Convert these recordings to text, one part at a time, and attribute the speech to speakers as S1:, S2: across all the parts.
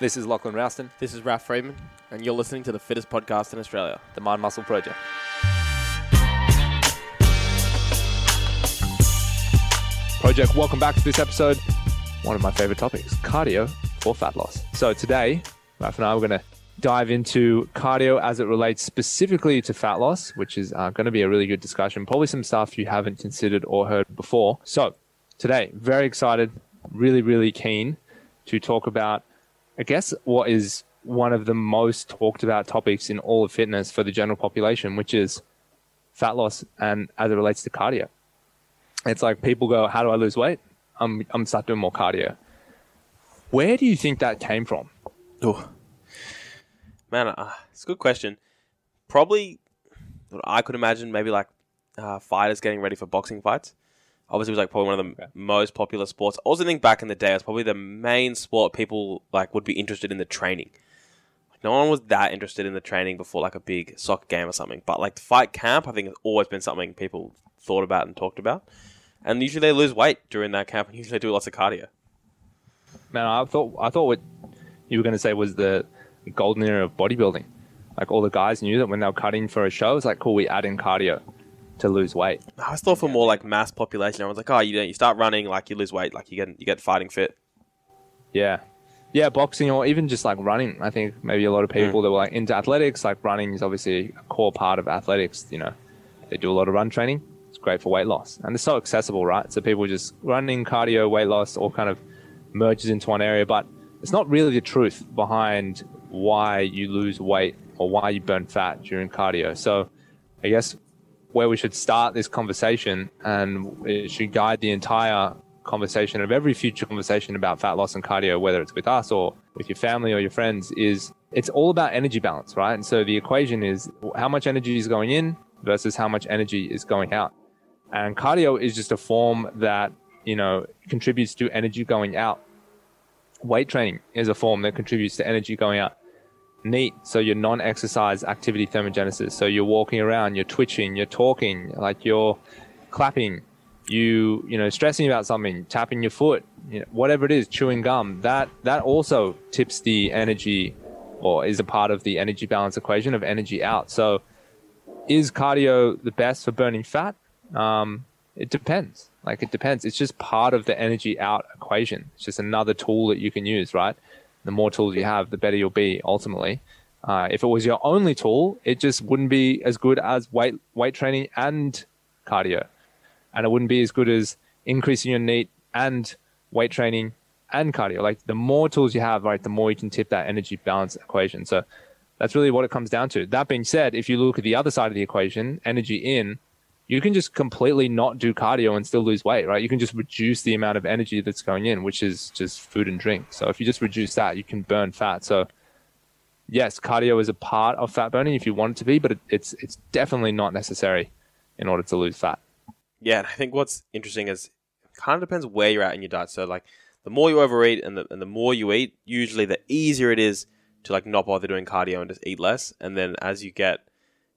S1: This is Lachlan Ralston,
S2: This is Ralph Freeman, and you're listening to the fittest podcast in Australia.
S1: the Mind Muscle Project. Project, welcome back to this episode. One of my favorite topics cardio for fat loss. So, today, Ralph and I are going to dive into cardio as it relates specifically to fat loss, which is uh, going to be a really good discussion. Probably some stuff you haven't considered or heard before. So, today, very excited, really, really keen to talk about, I guess, what is one of the most talked about topics in all of fitness for the general population, which is fat loss and as it relates to cardio. It's like people go, How do I lose weight? I'm, I'm start doing more cardio. Where do you think that came from?
S2: Oh, man, uh, it's a good question. Probably, I could imagine maybe like uh, fighters getting ready for boxing fights. Obviously, it was like probably one of the
S1: Okay.
S2: most popular sports. I also think back in the day, it was probably the main sport people like would be interested in the training. Like, no one was that interested in the training before like a big soccer game or something. But like the fight camp, I think has always been something people thought about and talked about. And usually they lose weight during that camp, and usually they do lots of cardio.
S1: Man, I thought I thought what you were going to say was the golden era of bodybuilding. Like all the guys knew that when they were cutting for a show, it's like, cool, we add in cardio to lose weight.
S2: I always thought for more like mass population, everyone's like, oh, you you start running, like you lose weight, like you get you get fighting fit.
S1: Yeah. Yeah, boxing or even just like running. I think maybe a lot of hmm. people that were like into athletics, like running is obviously a core part of athletics. You know, they do a lot of run training. It's great for weight loss. And it's so accessible, right? So people just running, cardio, weight loss, all kind of merges into one area. But it's not really the truth behind why you lose weight or why you burn fat during cardio. So I guess where we should start this conversation and it should guide the entire conversation of every future conversation about fat loss and cardio, whether it's with us or with your family or your friends, is it's all about energy balance, right? And so the equation is how much energy is going in versus how much energy is going out. And cardio is just a form that, you know, contributes to energy going out. Weight training is a form that contributes to energy going out. Neat. So your non-exercise activity thermogenesis. So you're walking around, you're twitching, you're talking, like you're clapping, you you know stressing about something, tapping your foot, you know, whatever it is, chewing gum. That that also tips the energy, or is a part of the energy balance equation of energy out. So is cardio the best for burning fat? Um, it depends. Like it depends. It's just part of the energy out equation. It's just another tool that you can use, right? The more tools you have, the better you'll be ultimately. Uh, if it was your only tool, it just wouldn't be as good as weight weight training and cardio, and it wouldn't be as good as increasing your NEAT and weight training and cardio. Like the more tools you have, right, the more you can tip that energy balance equation. So that's really what it comes down to. That being said, if you look at the other side of the equation, energy in, you can just completely not do cardio and still lose weight, right? You can just reduce the amount of energy that's going in, which is just food and drink. So if you just reduce that, you can burn fat. So yes, cardio is a part of fat burning if you want it to be, but it, it's it's definitely not necessary in order to lose fat.
S2: Yeah, and I think what's interesting is it kind of depends where you're at in your diet. So like the more you overeat and the and the more you eat, usually the easier it is to like not bother doing cardio and just eat less. And then as you get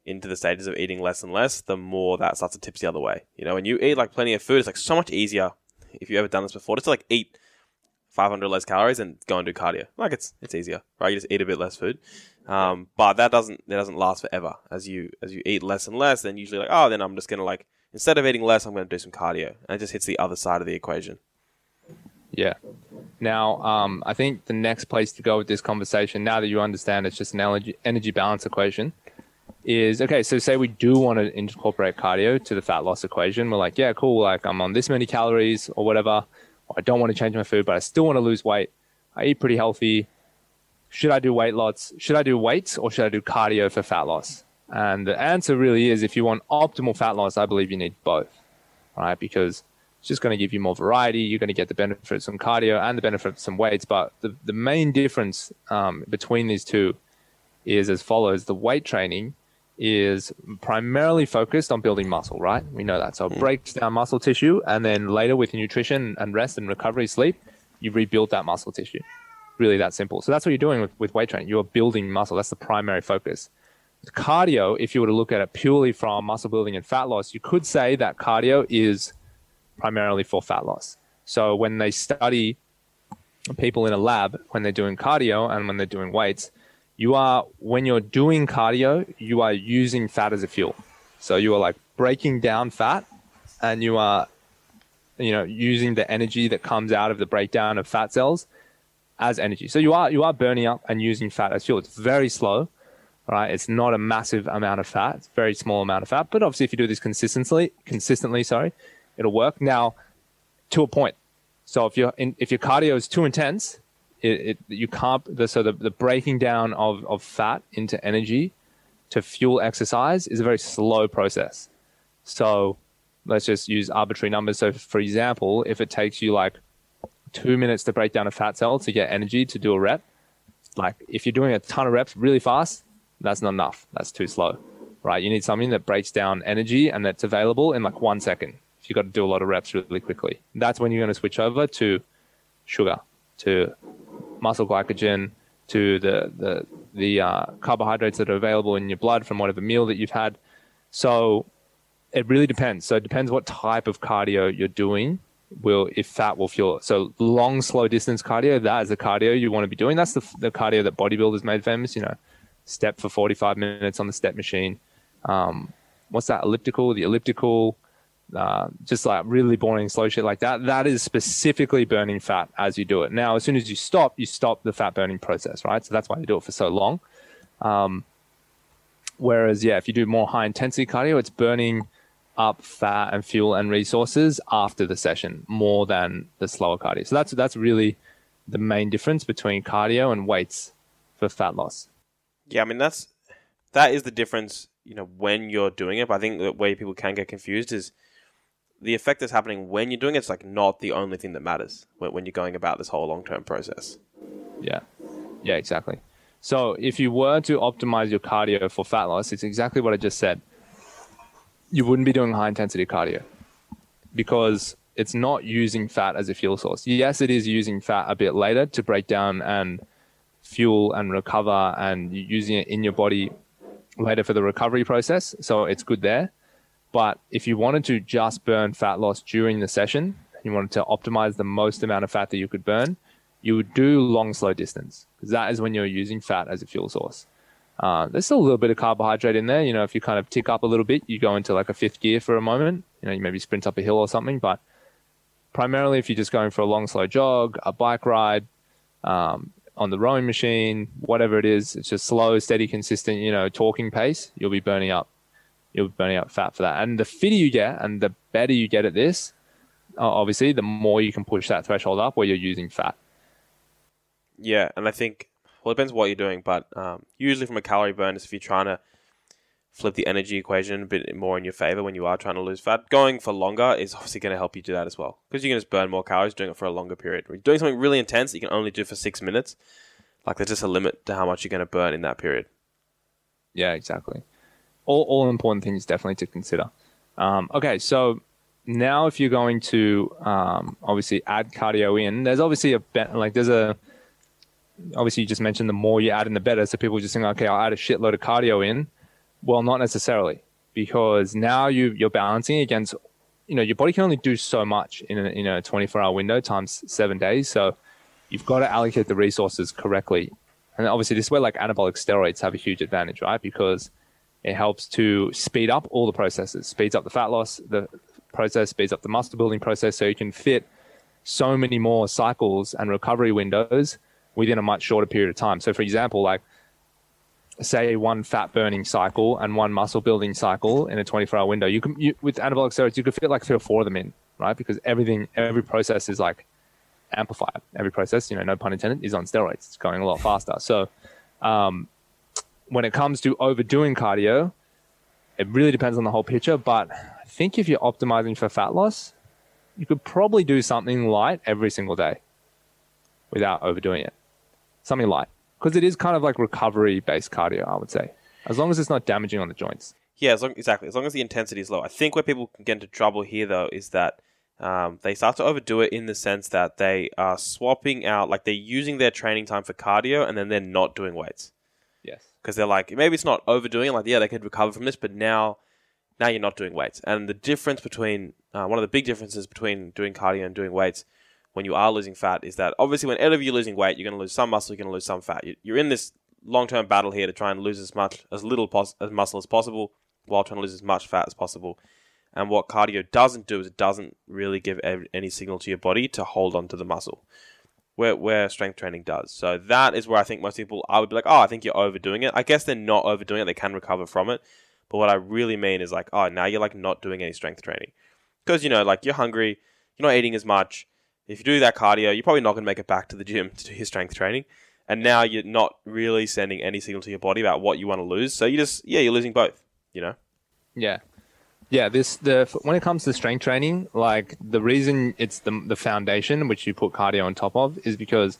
S2: into the stages of eating less and less, the more that starts to tip the other way. You know, when you eat like plenty of food, it's like so much easier if you've ever done this before, just to like eat 500 less calories and go and do cardio. Like it's it's easier, right? You just eat a bit less food, um, but that doesn't that doesn't last forever. As you as you eat less and less, then usually like oh, then I'm just gonna like instead of eating less, I'm gonna do some cardio, and it just hits the other side of the equation.
S1: Yeah. Now, um, I think the next place to go with this conversation, now that you understand it's just an energy, energy balance equation, is okay. So, say we do want to incorporate cardio to the fat loss equation. We're like, yeah, cool. Like, I'm on this many calories or whatever. Or I don't want to change my food, but I still want to lose weight. I eat pretty healthy. Should I do weight loss? Should I do weights or should I do cardio for fat loss? And the answer really is if you want optimal fat loss, I believe you need both, right? Because it's just going to give you more variety. You're going to get the benefits from cardio and the benefit of some weights. But the, the main difference um, between these two is as follows the weight training is primarily focused on building muscle, right? We know that. So it hmm. breaks down muscle tissue, and then later with nutrition and rest and recovery, sleep, you rebuild that muscle tissue. Really that simple. So that's what you're doing with, with weight training. You're building muscle. That's the primary focus. Cardio, if you were to look at it purely from muscle building and fat loss, you could say that cardio is primarily for fat loss. So when they study people in a lab when they're doing cardio and when they're doing weights, you are when you're doing cardio, you are using fat as a fuel. So you are like breaking down fat and you are you know using the energy that comes out of the breakdown of fat cells as energy. So you are you are burning up and using fat as fuel. It's very slow, right? It's not a massive amount of fat. It's a very small amount of fat. But obviously, if you do this consistently, consistently, sorry, it'll work. Now, to a point. So if your if your cardio is too intense, it, it you can't. The, so the, the breaking down of, of fat into energy to fuel exercise is a very slow process. So let's just use arbitrary numbers. So for example, if it takes you like two minutes to break down a fat cell to get energy to do a rep, like if you're doing a ton of reps really fast, that's not enough. That's too slow, right? You need something that breaks down energy and that's available in like one second. If you've got to do a lot of reps really quickly, that's when you're going to switch over to sugar, to muscle glycogen, to the the the uh, carbohydrates that are available in your blood from whatever meal that you've had. So it really depends. So it depends what type of cardio you're doing. Will if fat will fuel it. So long, slow distance cardio, that is the cardio you want to be doing. That's the, the cardio that bodybuilders made famous. You know, step for 45 minutes on the step machine. Um, what's that? Elliptical, the elliptical, uh, just like really boring slow shit like that. That is specifically burning fat as you do it. Now, as soon as you stop, you stop the fat burning process, right? So that's why you do it for so long. Um, whereas, yeah, if you do more high intensity cardio, it's burning up fat and fuel and resources after the session more than the slower cardio. So that's that's really the main difference between cardio and weights for fat loss.
S2: Yeah, I mean that's that is the difference. You know, when you're doing it, but I think the way people can get confused is the effect that's happening when you're doing it's like not the only thing that matters when, when you're going about this whole long term process.
S1: Yeah, yeah, exactly. So if you were to optimize your cardio for fat loss, it's exactly what I just said you wouldn't be doing high intensity cardio because it's not using fat as a fuel source. Yes, it is using fat a bit later to break down and fuel and recover and using it in your body later for the recovery process. So it's good there. But if you wanted to just burn fat loss during the session, you wanted to optimize the most amount of fat that you could burn, you would do long, slow distance because that is when you're using fat as a fuel source. Uh, there's still a little bit of carbohydrate in there. You know, if you kind of tick up a little bit, you go into like a fifth gear for a moment. You know, you maybe sprint up a hill or something. But primarily, if you're just going for a long, slow jog, a bike ride, um, on the rowing machine, whatever it is, it's just slow, steady, consistent. You know, talking pace. You'll be burning up. You'll be burning up fat for that. And the fitter you get, and the better you get at this, obviously, the more you can push that threshold up where you're using fat.
S2: Yeah, and I think well, it depends what you're doing, but um, usually from a calorie burn is if you're trying to flip the energy equation a bit more in your favor when you are trying to lose fat. Going for longer is obviously going to help you do that as well because you can just burn more calories doing it for a longer period. When you're doing something really intense that you can only do for six minutes, like there's just a limit to how much you're going to burn in that period.
S1: Yeah, exactly. All, all important things definitely to consider. Um, okay, so now if you're going to um, obviously add cardio in, there's obviously a like there's a obviously you just mentioned the more you add in the better. So people just think, okay, I'll add a shitload of cardio in. Well, not necessarily, because now you you're balancing against, you know, your body can only do so much in a, in a 24 hour window times seven days. So you've got to allocate the resources correctly. And obviously, this is where like anabolic steroids have a huge advantage, right? Because it helps to speed up all the processes, speeds up the fat loss, the process, speeds up the muscle building process, so you can fit so many more cycles and recovery windows within a much shorter period of time. So, for example, like say one fat burning cycle and one muscle building cycle in a 24 hour window, you can you, with anabolic steroids you could fit like three or four of them in, right? Because everything, every process is like amplified. Every process, you know, no pun intended, is on steroids. It's going a lot faster. So, um, when it comes to overdoing cardio, it really depends on the whole picture. But I think if you're optimizing for fat loss, you could probably do something light every single day without overdoing it something light because it is kind of like recovery based cardio, I would say, as long as it's not damaging on the joints.
S2: Yeah, as long, exactly. As long as the intensity is low. I think where people can get into trouble here, though, is that um, they start to overdo it in the sense that they are swapping out, like they're using their training time for cardio and then they're not doing weights.
S1: Yes.
S2: Because they're like, maybe it's not overdoing it, like, yeah, they could recover from this, but now now you're not doing weights. And the difference between, uh, one of the big differences between doing cardio and doing weights when you are losing fat is that obviously whenever you're losing weight, you're going to lose some muscle, you're going to lose some fat. You- You're in this long-term battle here to try and lose as much as little pos- as muscle as possible while trying to lose as much fat as possible. And what cardio doesn't do is it doesn't really give any signal to your body to hold on to the muscle, where where strength training does. So that is where I think most people I would be like, oh, I think you're overdoing it. I guess they're not overdoing it; they can recover from it. But what I really mean is like, oh, now you're like not doing any strength training because you know, like you're hungry, you're not eating as much. If you do that cardio, you're probably not going to make it back to the gym to do your strength training. And now you're not really sending any signal to your body about what you want to lose. So you just, yeah, you're losing both. You know.
S1: Yeah. Yeah, this the when it comes to strength training, like the reason it's the the foundation which you put cardio on top of is because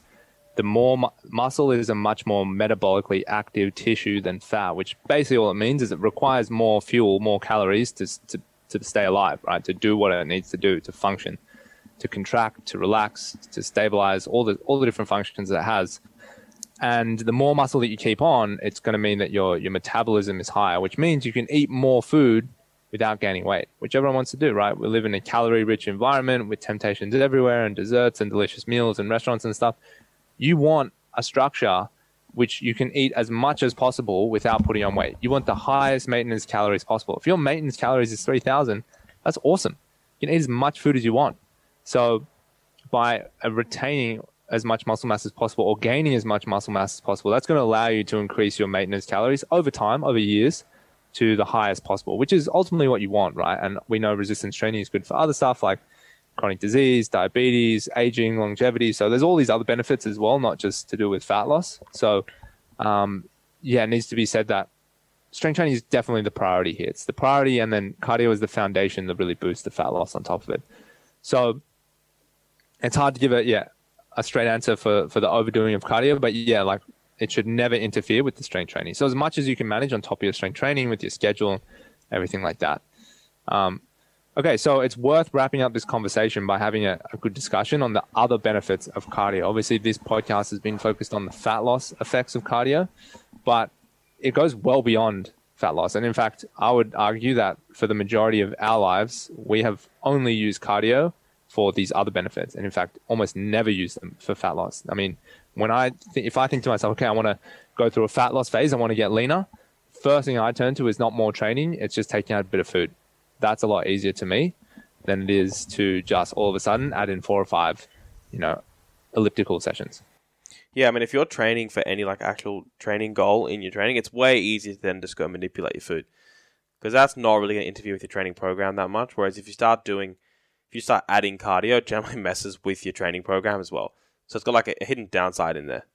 S1: the more mu- muscle is a much more metabolically active tissue than fat, which basically all it means is it requires more fuel, more calories to to to stay alive, right? To do what it needs to do to function, to contract, to relax, to stabilize, all the all the different functions that it has. And the more muscle that you keep on, it's going to mean that your your metabolism is higher, which means you can eat more food without gaining weight, which everyone wants to do, right? We live in a calorie rich environment with temptations everywhere and desserts and delicious meals and restaurants and stuff. You want a structure which you can eat as much as possible without putting on weight. You want the highest maintenance calories possible. If your maintenance calories is 3000, that's awesome. You can eat as much food as you want. So by uh, retaining as much muscle mass as possible or gaining as much muscle mass as possible, that's going to allow you to increase your maintenance calories over time, over years, to the highest possible, which is ultimately what you want, right? And we know resistance training is good for other stuff like chronic disease, diabetes, aging, longevity. So there's all these other benefits as well, not just to do with fat loss. So, um, yeah, it needs to be said that strength training is definitely the priority here. It's the priority, and then cardio is the foundation that really boosts the fat loss on top of it. So it's hard to give a yeah a straight answer for for the overdoing of cardio, but yeah, like it should never interfere with the strength training. So as much as you can manage on top of your strength training with your schedule, everything like that. Um, okay, so it's worth wrapping up this conversation by having a, a good discussion on the other benefits of cardio. Obviously, this podcast has been focused on the fat loss effects of cardio, but it goes well beyond fat loss. And in fact, I would argue that for the majority of our lives, we have only used cardio for these other benefits, and in fact, almost never use them for fat loss. I mean, when I th- if I think to myself, okay, I want to go through a fat loss phase, I want to get leaner. First thing I turn to is not more training; it's just taking out a bit of food. That's a lot easier to me than it is to just all of a sudden add in four or five, you know, elliptical sessions.
S2: Yeah, I mean, if you're training for any like actual training goal in your training, it's way easier than just go manipulate your food because that's not really going to interfere with your training program that much. Whereas if you start doing, if you start adding cardio, it generally messes with your training program as well. So it's got like a, hidden downside in there.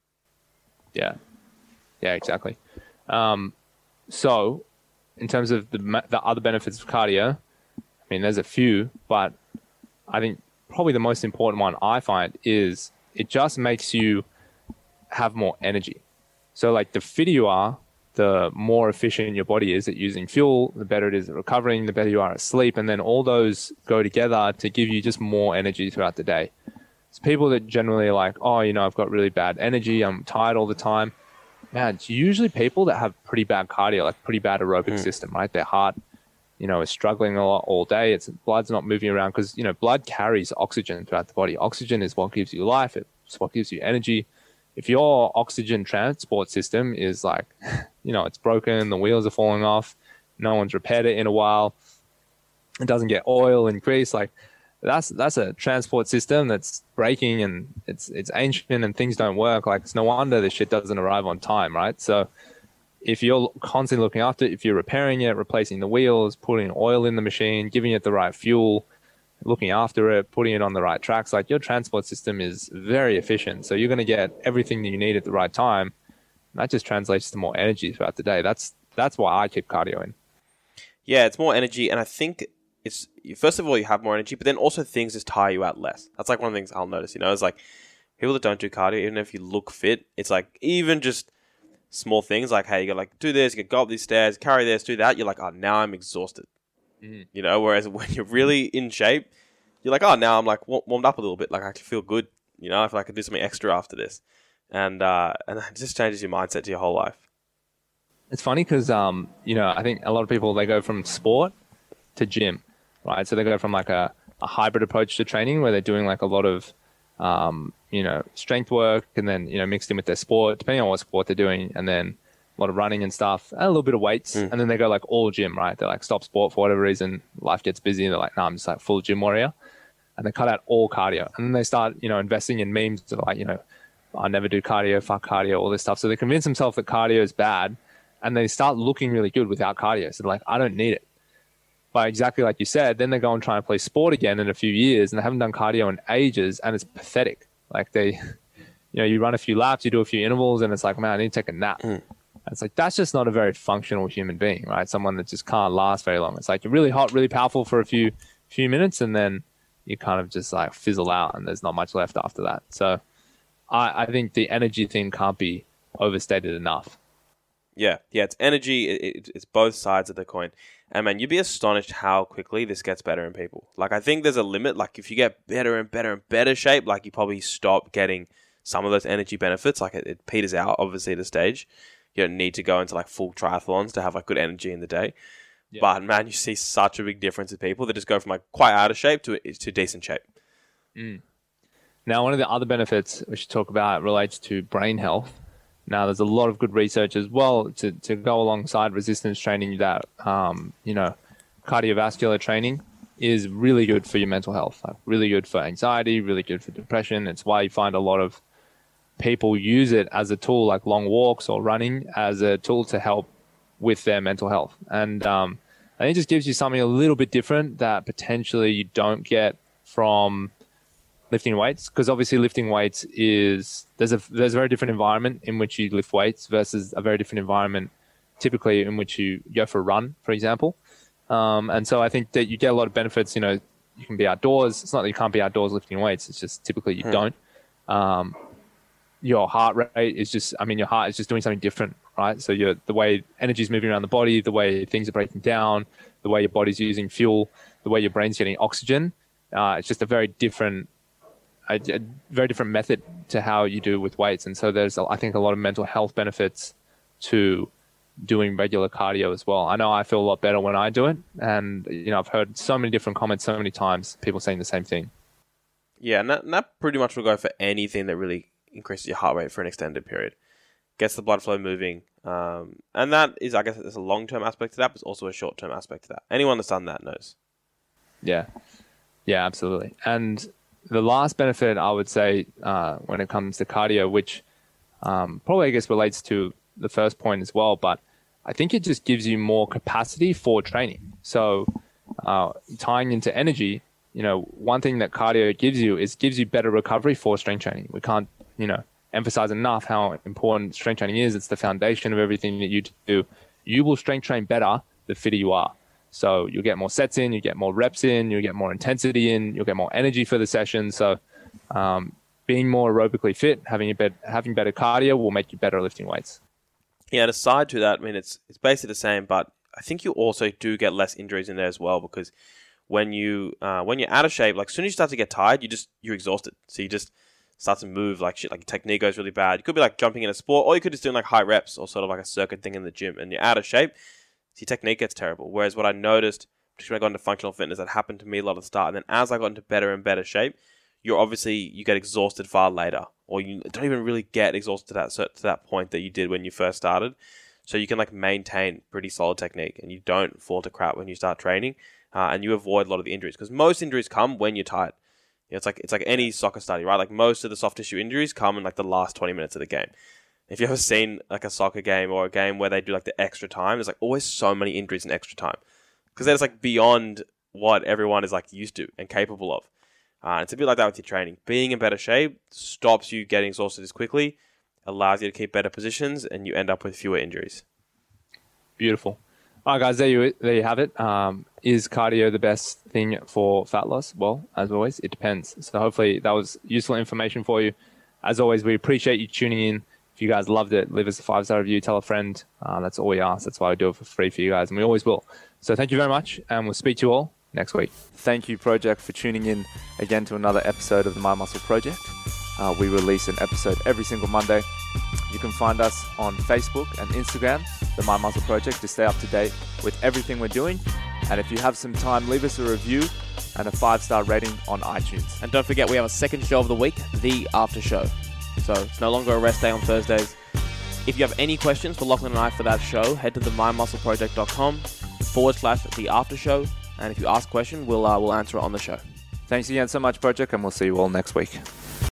S1: Yeah, yeah, exactly. Um, so, in terms of the the other benefits of cardio, I mean, there's a few, but I think probably the most important one I find is it just makes you have more energy. So, like the fitter you are, the more efficient your body is at using fuel, the better it is at recovering, the better you are at sleep, and then all those go together to give you just more energy throughout the day. It's people that generally are like, oh, you know, I've got really bad energy, I'm tired all the time. Man, it's usually people that have pretty bad cardio, like pretty bad aerobic hmm. system, right? Their heart, you know, is struggling a lot all day. It's blood's not moving around because you know blood carries oxygen throughout the body. Oxygen is what gives you life. It's what gives you energy. If your oxygen transport system is like, you know, it's broken, the wheels are falling off, no one's repaired it in a while, it doesn't get oil and grease, like that's that's a transport system that's breaking and it's it's ancient and things don't work. Like it's no wonder this shit doesn't arrive on time, right? So if you're constantly looking after it, if you're repairing it, replacing the wheels, putting oil in the machine, giving it the right fuel, looking after it, putting it on the right tracks, like your transport system is very efficient. So you're going to get everything that you need at the right time. And that just translates to more energy throughout the day. That's that's why I keep cardio in.
S2: Yeah, it's more energy, and I think it's first of all you have more energy, but then also things just tire you out less. That's like one of the things I'll notice. You know, it's like people that don't do cardio, even if you look fit, it's like even just small things like hey, you got to like do this, you got to go up these stairs, carry this, do that. You're like, oh, now I'm exhausted.
S1: Mhm.
S2: You know, whereas when you're really in shape, you're like, oh, now I'm like warmed up a little bit. Like I can feel good. You know, I feel like I could do something extra after this, and uh, and it just changes your mindset to your whole life.
S1: It's funny because um, you know, I think a lot of people they go from sport to gym, right? So they go from like a, a hybrid approach to training where they're doing like a lot of um, you know, strength work, and then you know mixed in with their sport, depending on what sport they're doing, and then a lot of running and stuff, and a little bit of weights,
S2: Mm.
S1: and then they go like all gym, right? They're like stop sport for whatever reason, life gets busy, and they're like, no, I'm just like full gym warrior, and they cut out all cardio, and then they start you know investing in memes that like you know, I never do cardio, fuck cardio, all this stuff. So they convince themselves that cardio is bad, and they start looking really good without cardio. So they're like, I don't need it. But exactly like you said, then they go and try and play sport again in a few years, and they haven't done cardio in ages, and it's pathetic. Like they, you know, you run a few laps, you do a few intervals, and it's like, man, I need to take a nap.
S2: Mm.
S1: It's like that's just not a very functional human being, right? Someone that just can't last very long. It's like you're really hot, really powerful for a few few minutes, and then you kind of just like fizzle out, and there's not much left after that. So, I, I think the energy thing can't be overstated enough.
S2: Yeah, yeah, it's energy. It, it, it's both sides of the coin. And man, you'd be astonished how quickly this gets better in people. Like, I think there's a limit. Like, if you get better and better and better shape, like, you probably stop getting some of those energy benefits. Like, it, it peters out, obviously, at a stage. You don't need to go into like full triathlons to have like good energy in the day.
S1: Yeah.
S2: But man, you see such a big difference in people that just go from like quite out of shape to to decent shape. Mm.
S1: Now, one of the other benefits we should talk about relates to brain health. Now, there's a lot of good research as well to, to go alongside resistance training that, um, you know, cardiovascular training is really good for your mental health, like really good for anxiety, really good for depression. It's why you find a lot of people use it as a tool, like long walks or running, as a tool to help with their mental health. And um, I think it just gives you something a little bit different that potentially you don't get from lifting weights because obviously lifting weights is there's a there's a very different environment in which you lift weights versus a very different environment typically in which you go for a run for example. Um, and so I think that you get a lot of benefits you know you can be outdoors. It's not that you can't be outdoors lifting weights it's just typically you don't. Um, your heart rate is just I mean your heart is just doing something different right? So your the way energy is moving around the body the way things are breaking down the way your body's using fuel the way your brain's getting oxygen uh, it's just a very different a, a very different method to how you do with weights. And so there's, I think, a lot of mental health benefits to doing regular cardio as well. I know I feel a lot better when I do it. And, you know, I've heard so many different comments so many times, people saying the same thing.
S2: Yeah, and that, and that pretty much will go for anything that really increases your heart rate for an extended period. Gets the blood flow moving. Um, and that is, I guess, there's a long term aspect to that, but it's also a short term aspect to that. Anyone that's done that knows.
S1: Yeah. Yeah, absolutely. And the last benefit I would say uh, when it comes to cardio, which um, probably I guess relates to the first point as well, but I think it just gives you more capacity for training. So uh, tying into energy, you know, one thing that cardio gives you is gives you better recovery for strength training. We can't, you know, emphasize enough how important strength training is. It's the foundation of everything that you do. You will strength train better the fitter you are. So you'll get more sets in, you get more reps in, you'll get more intensity in, you'll get more energy for the session. So um, being more aerobically fit, having a bet- having better cardio will make you better lifting weights.
S2: Yeah, and aside to that, I mean, it's it's basically the same, but I think you also do get less injuries in there as well because when you uh, when you're out of shape, like as soon as you start to get tired, you just you're exhausted, so you just start to move like shit. Like technique goes really bad. You could be like jumping in a sport, or you could just doing like high reps or sort of like a circuit thing in the gym, and you're out of shape. So your technique gets terrible. Whereas what I noticed, particularly when I got into functional fitness, that happened to me a lot at the start, and then as I got into better and better shape, you're obviously you get exhausted far later, or you don't even really get exhausted to that to that point that you did when you first started. So you can like maintain pretty solid technique, and you don't fall to crap when you start training, uh, and you avoid a lot of the injuries because most injuries come when you're tired. You know, it's like it's like any soccer study, right? Like most of the soft tissue injuries come in like the last twenty minutes of the game. If you've ever seen like a soccer game or a game where they do like the extra time, there's like always so many injuries in extra time because that's like beyond what everyone is like used to and capable of. Uh, it's a bit like that with your training. Being in better shape stops you getting exhausted as quickly, allows you to keep better positions, and you end up with fewer injuries.
S1: Beautiful. All right, guys, there you there you have it. Um, is cardio the best thing for fat loss? Well, as always, it depends. So hopefully that was useful information for you. As always, we appreciate you tuning in. If you guys loved it, leave us a five star review, tell a friend. Uh, that's all we ask. That's why we do it for free for you guys, and we always will. So thank you very much, and we'll speak to you all next week. Thank you, Project, for tuning in again to another episode of the Mind Muscle Project. Uh, we release an episode every single Monday. You can find us on Facebook and Instagram, the Mind Muscle Project, to stay up to date with everything we're doing. And if you have some time, leave us a review
S3: and a five star rating on iTunes.
S2: And don't forget, we have a second show of the week, the after show. So it's no longer a rest day on Thursdays. If you have any questions for Lachlan and I for that show, head to the mindmuscleproject.com forward slash the after show. And if you ask a question, we'll, uh, we'll answer it on the show.
S3: Thanks again so much, Project, and we'll see you all next week.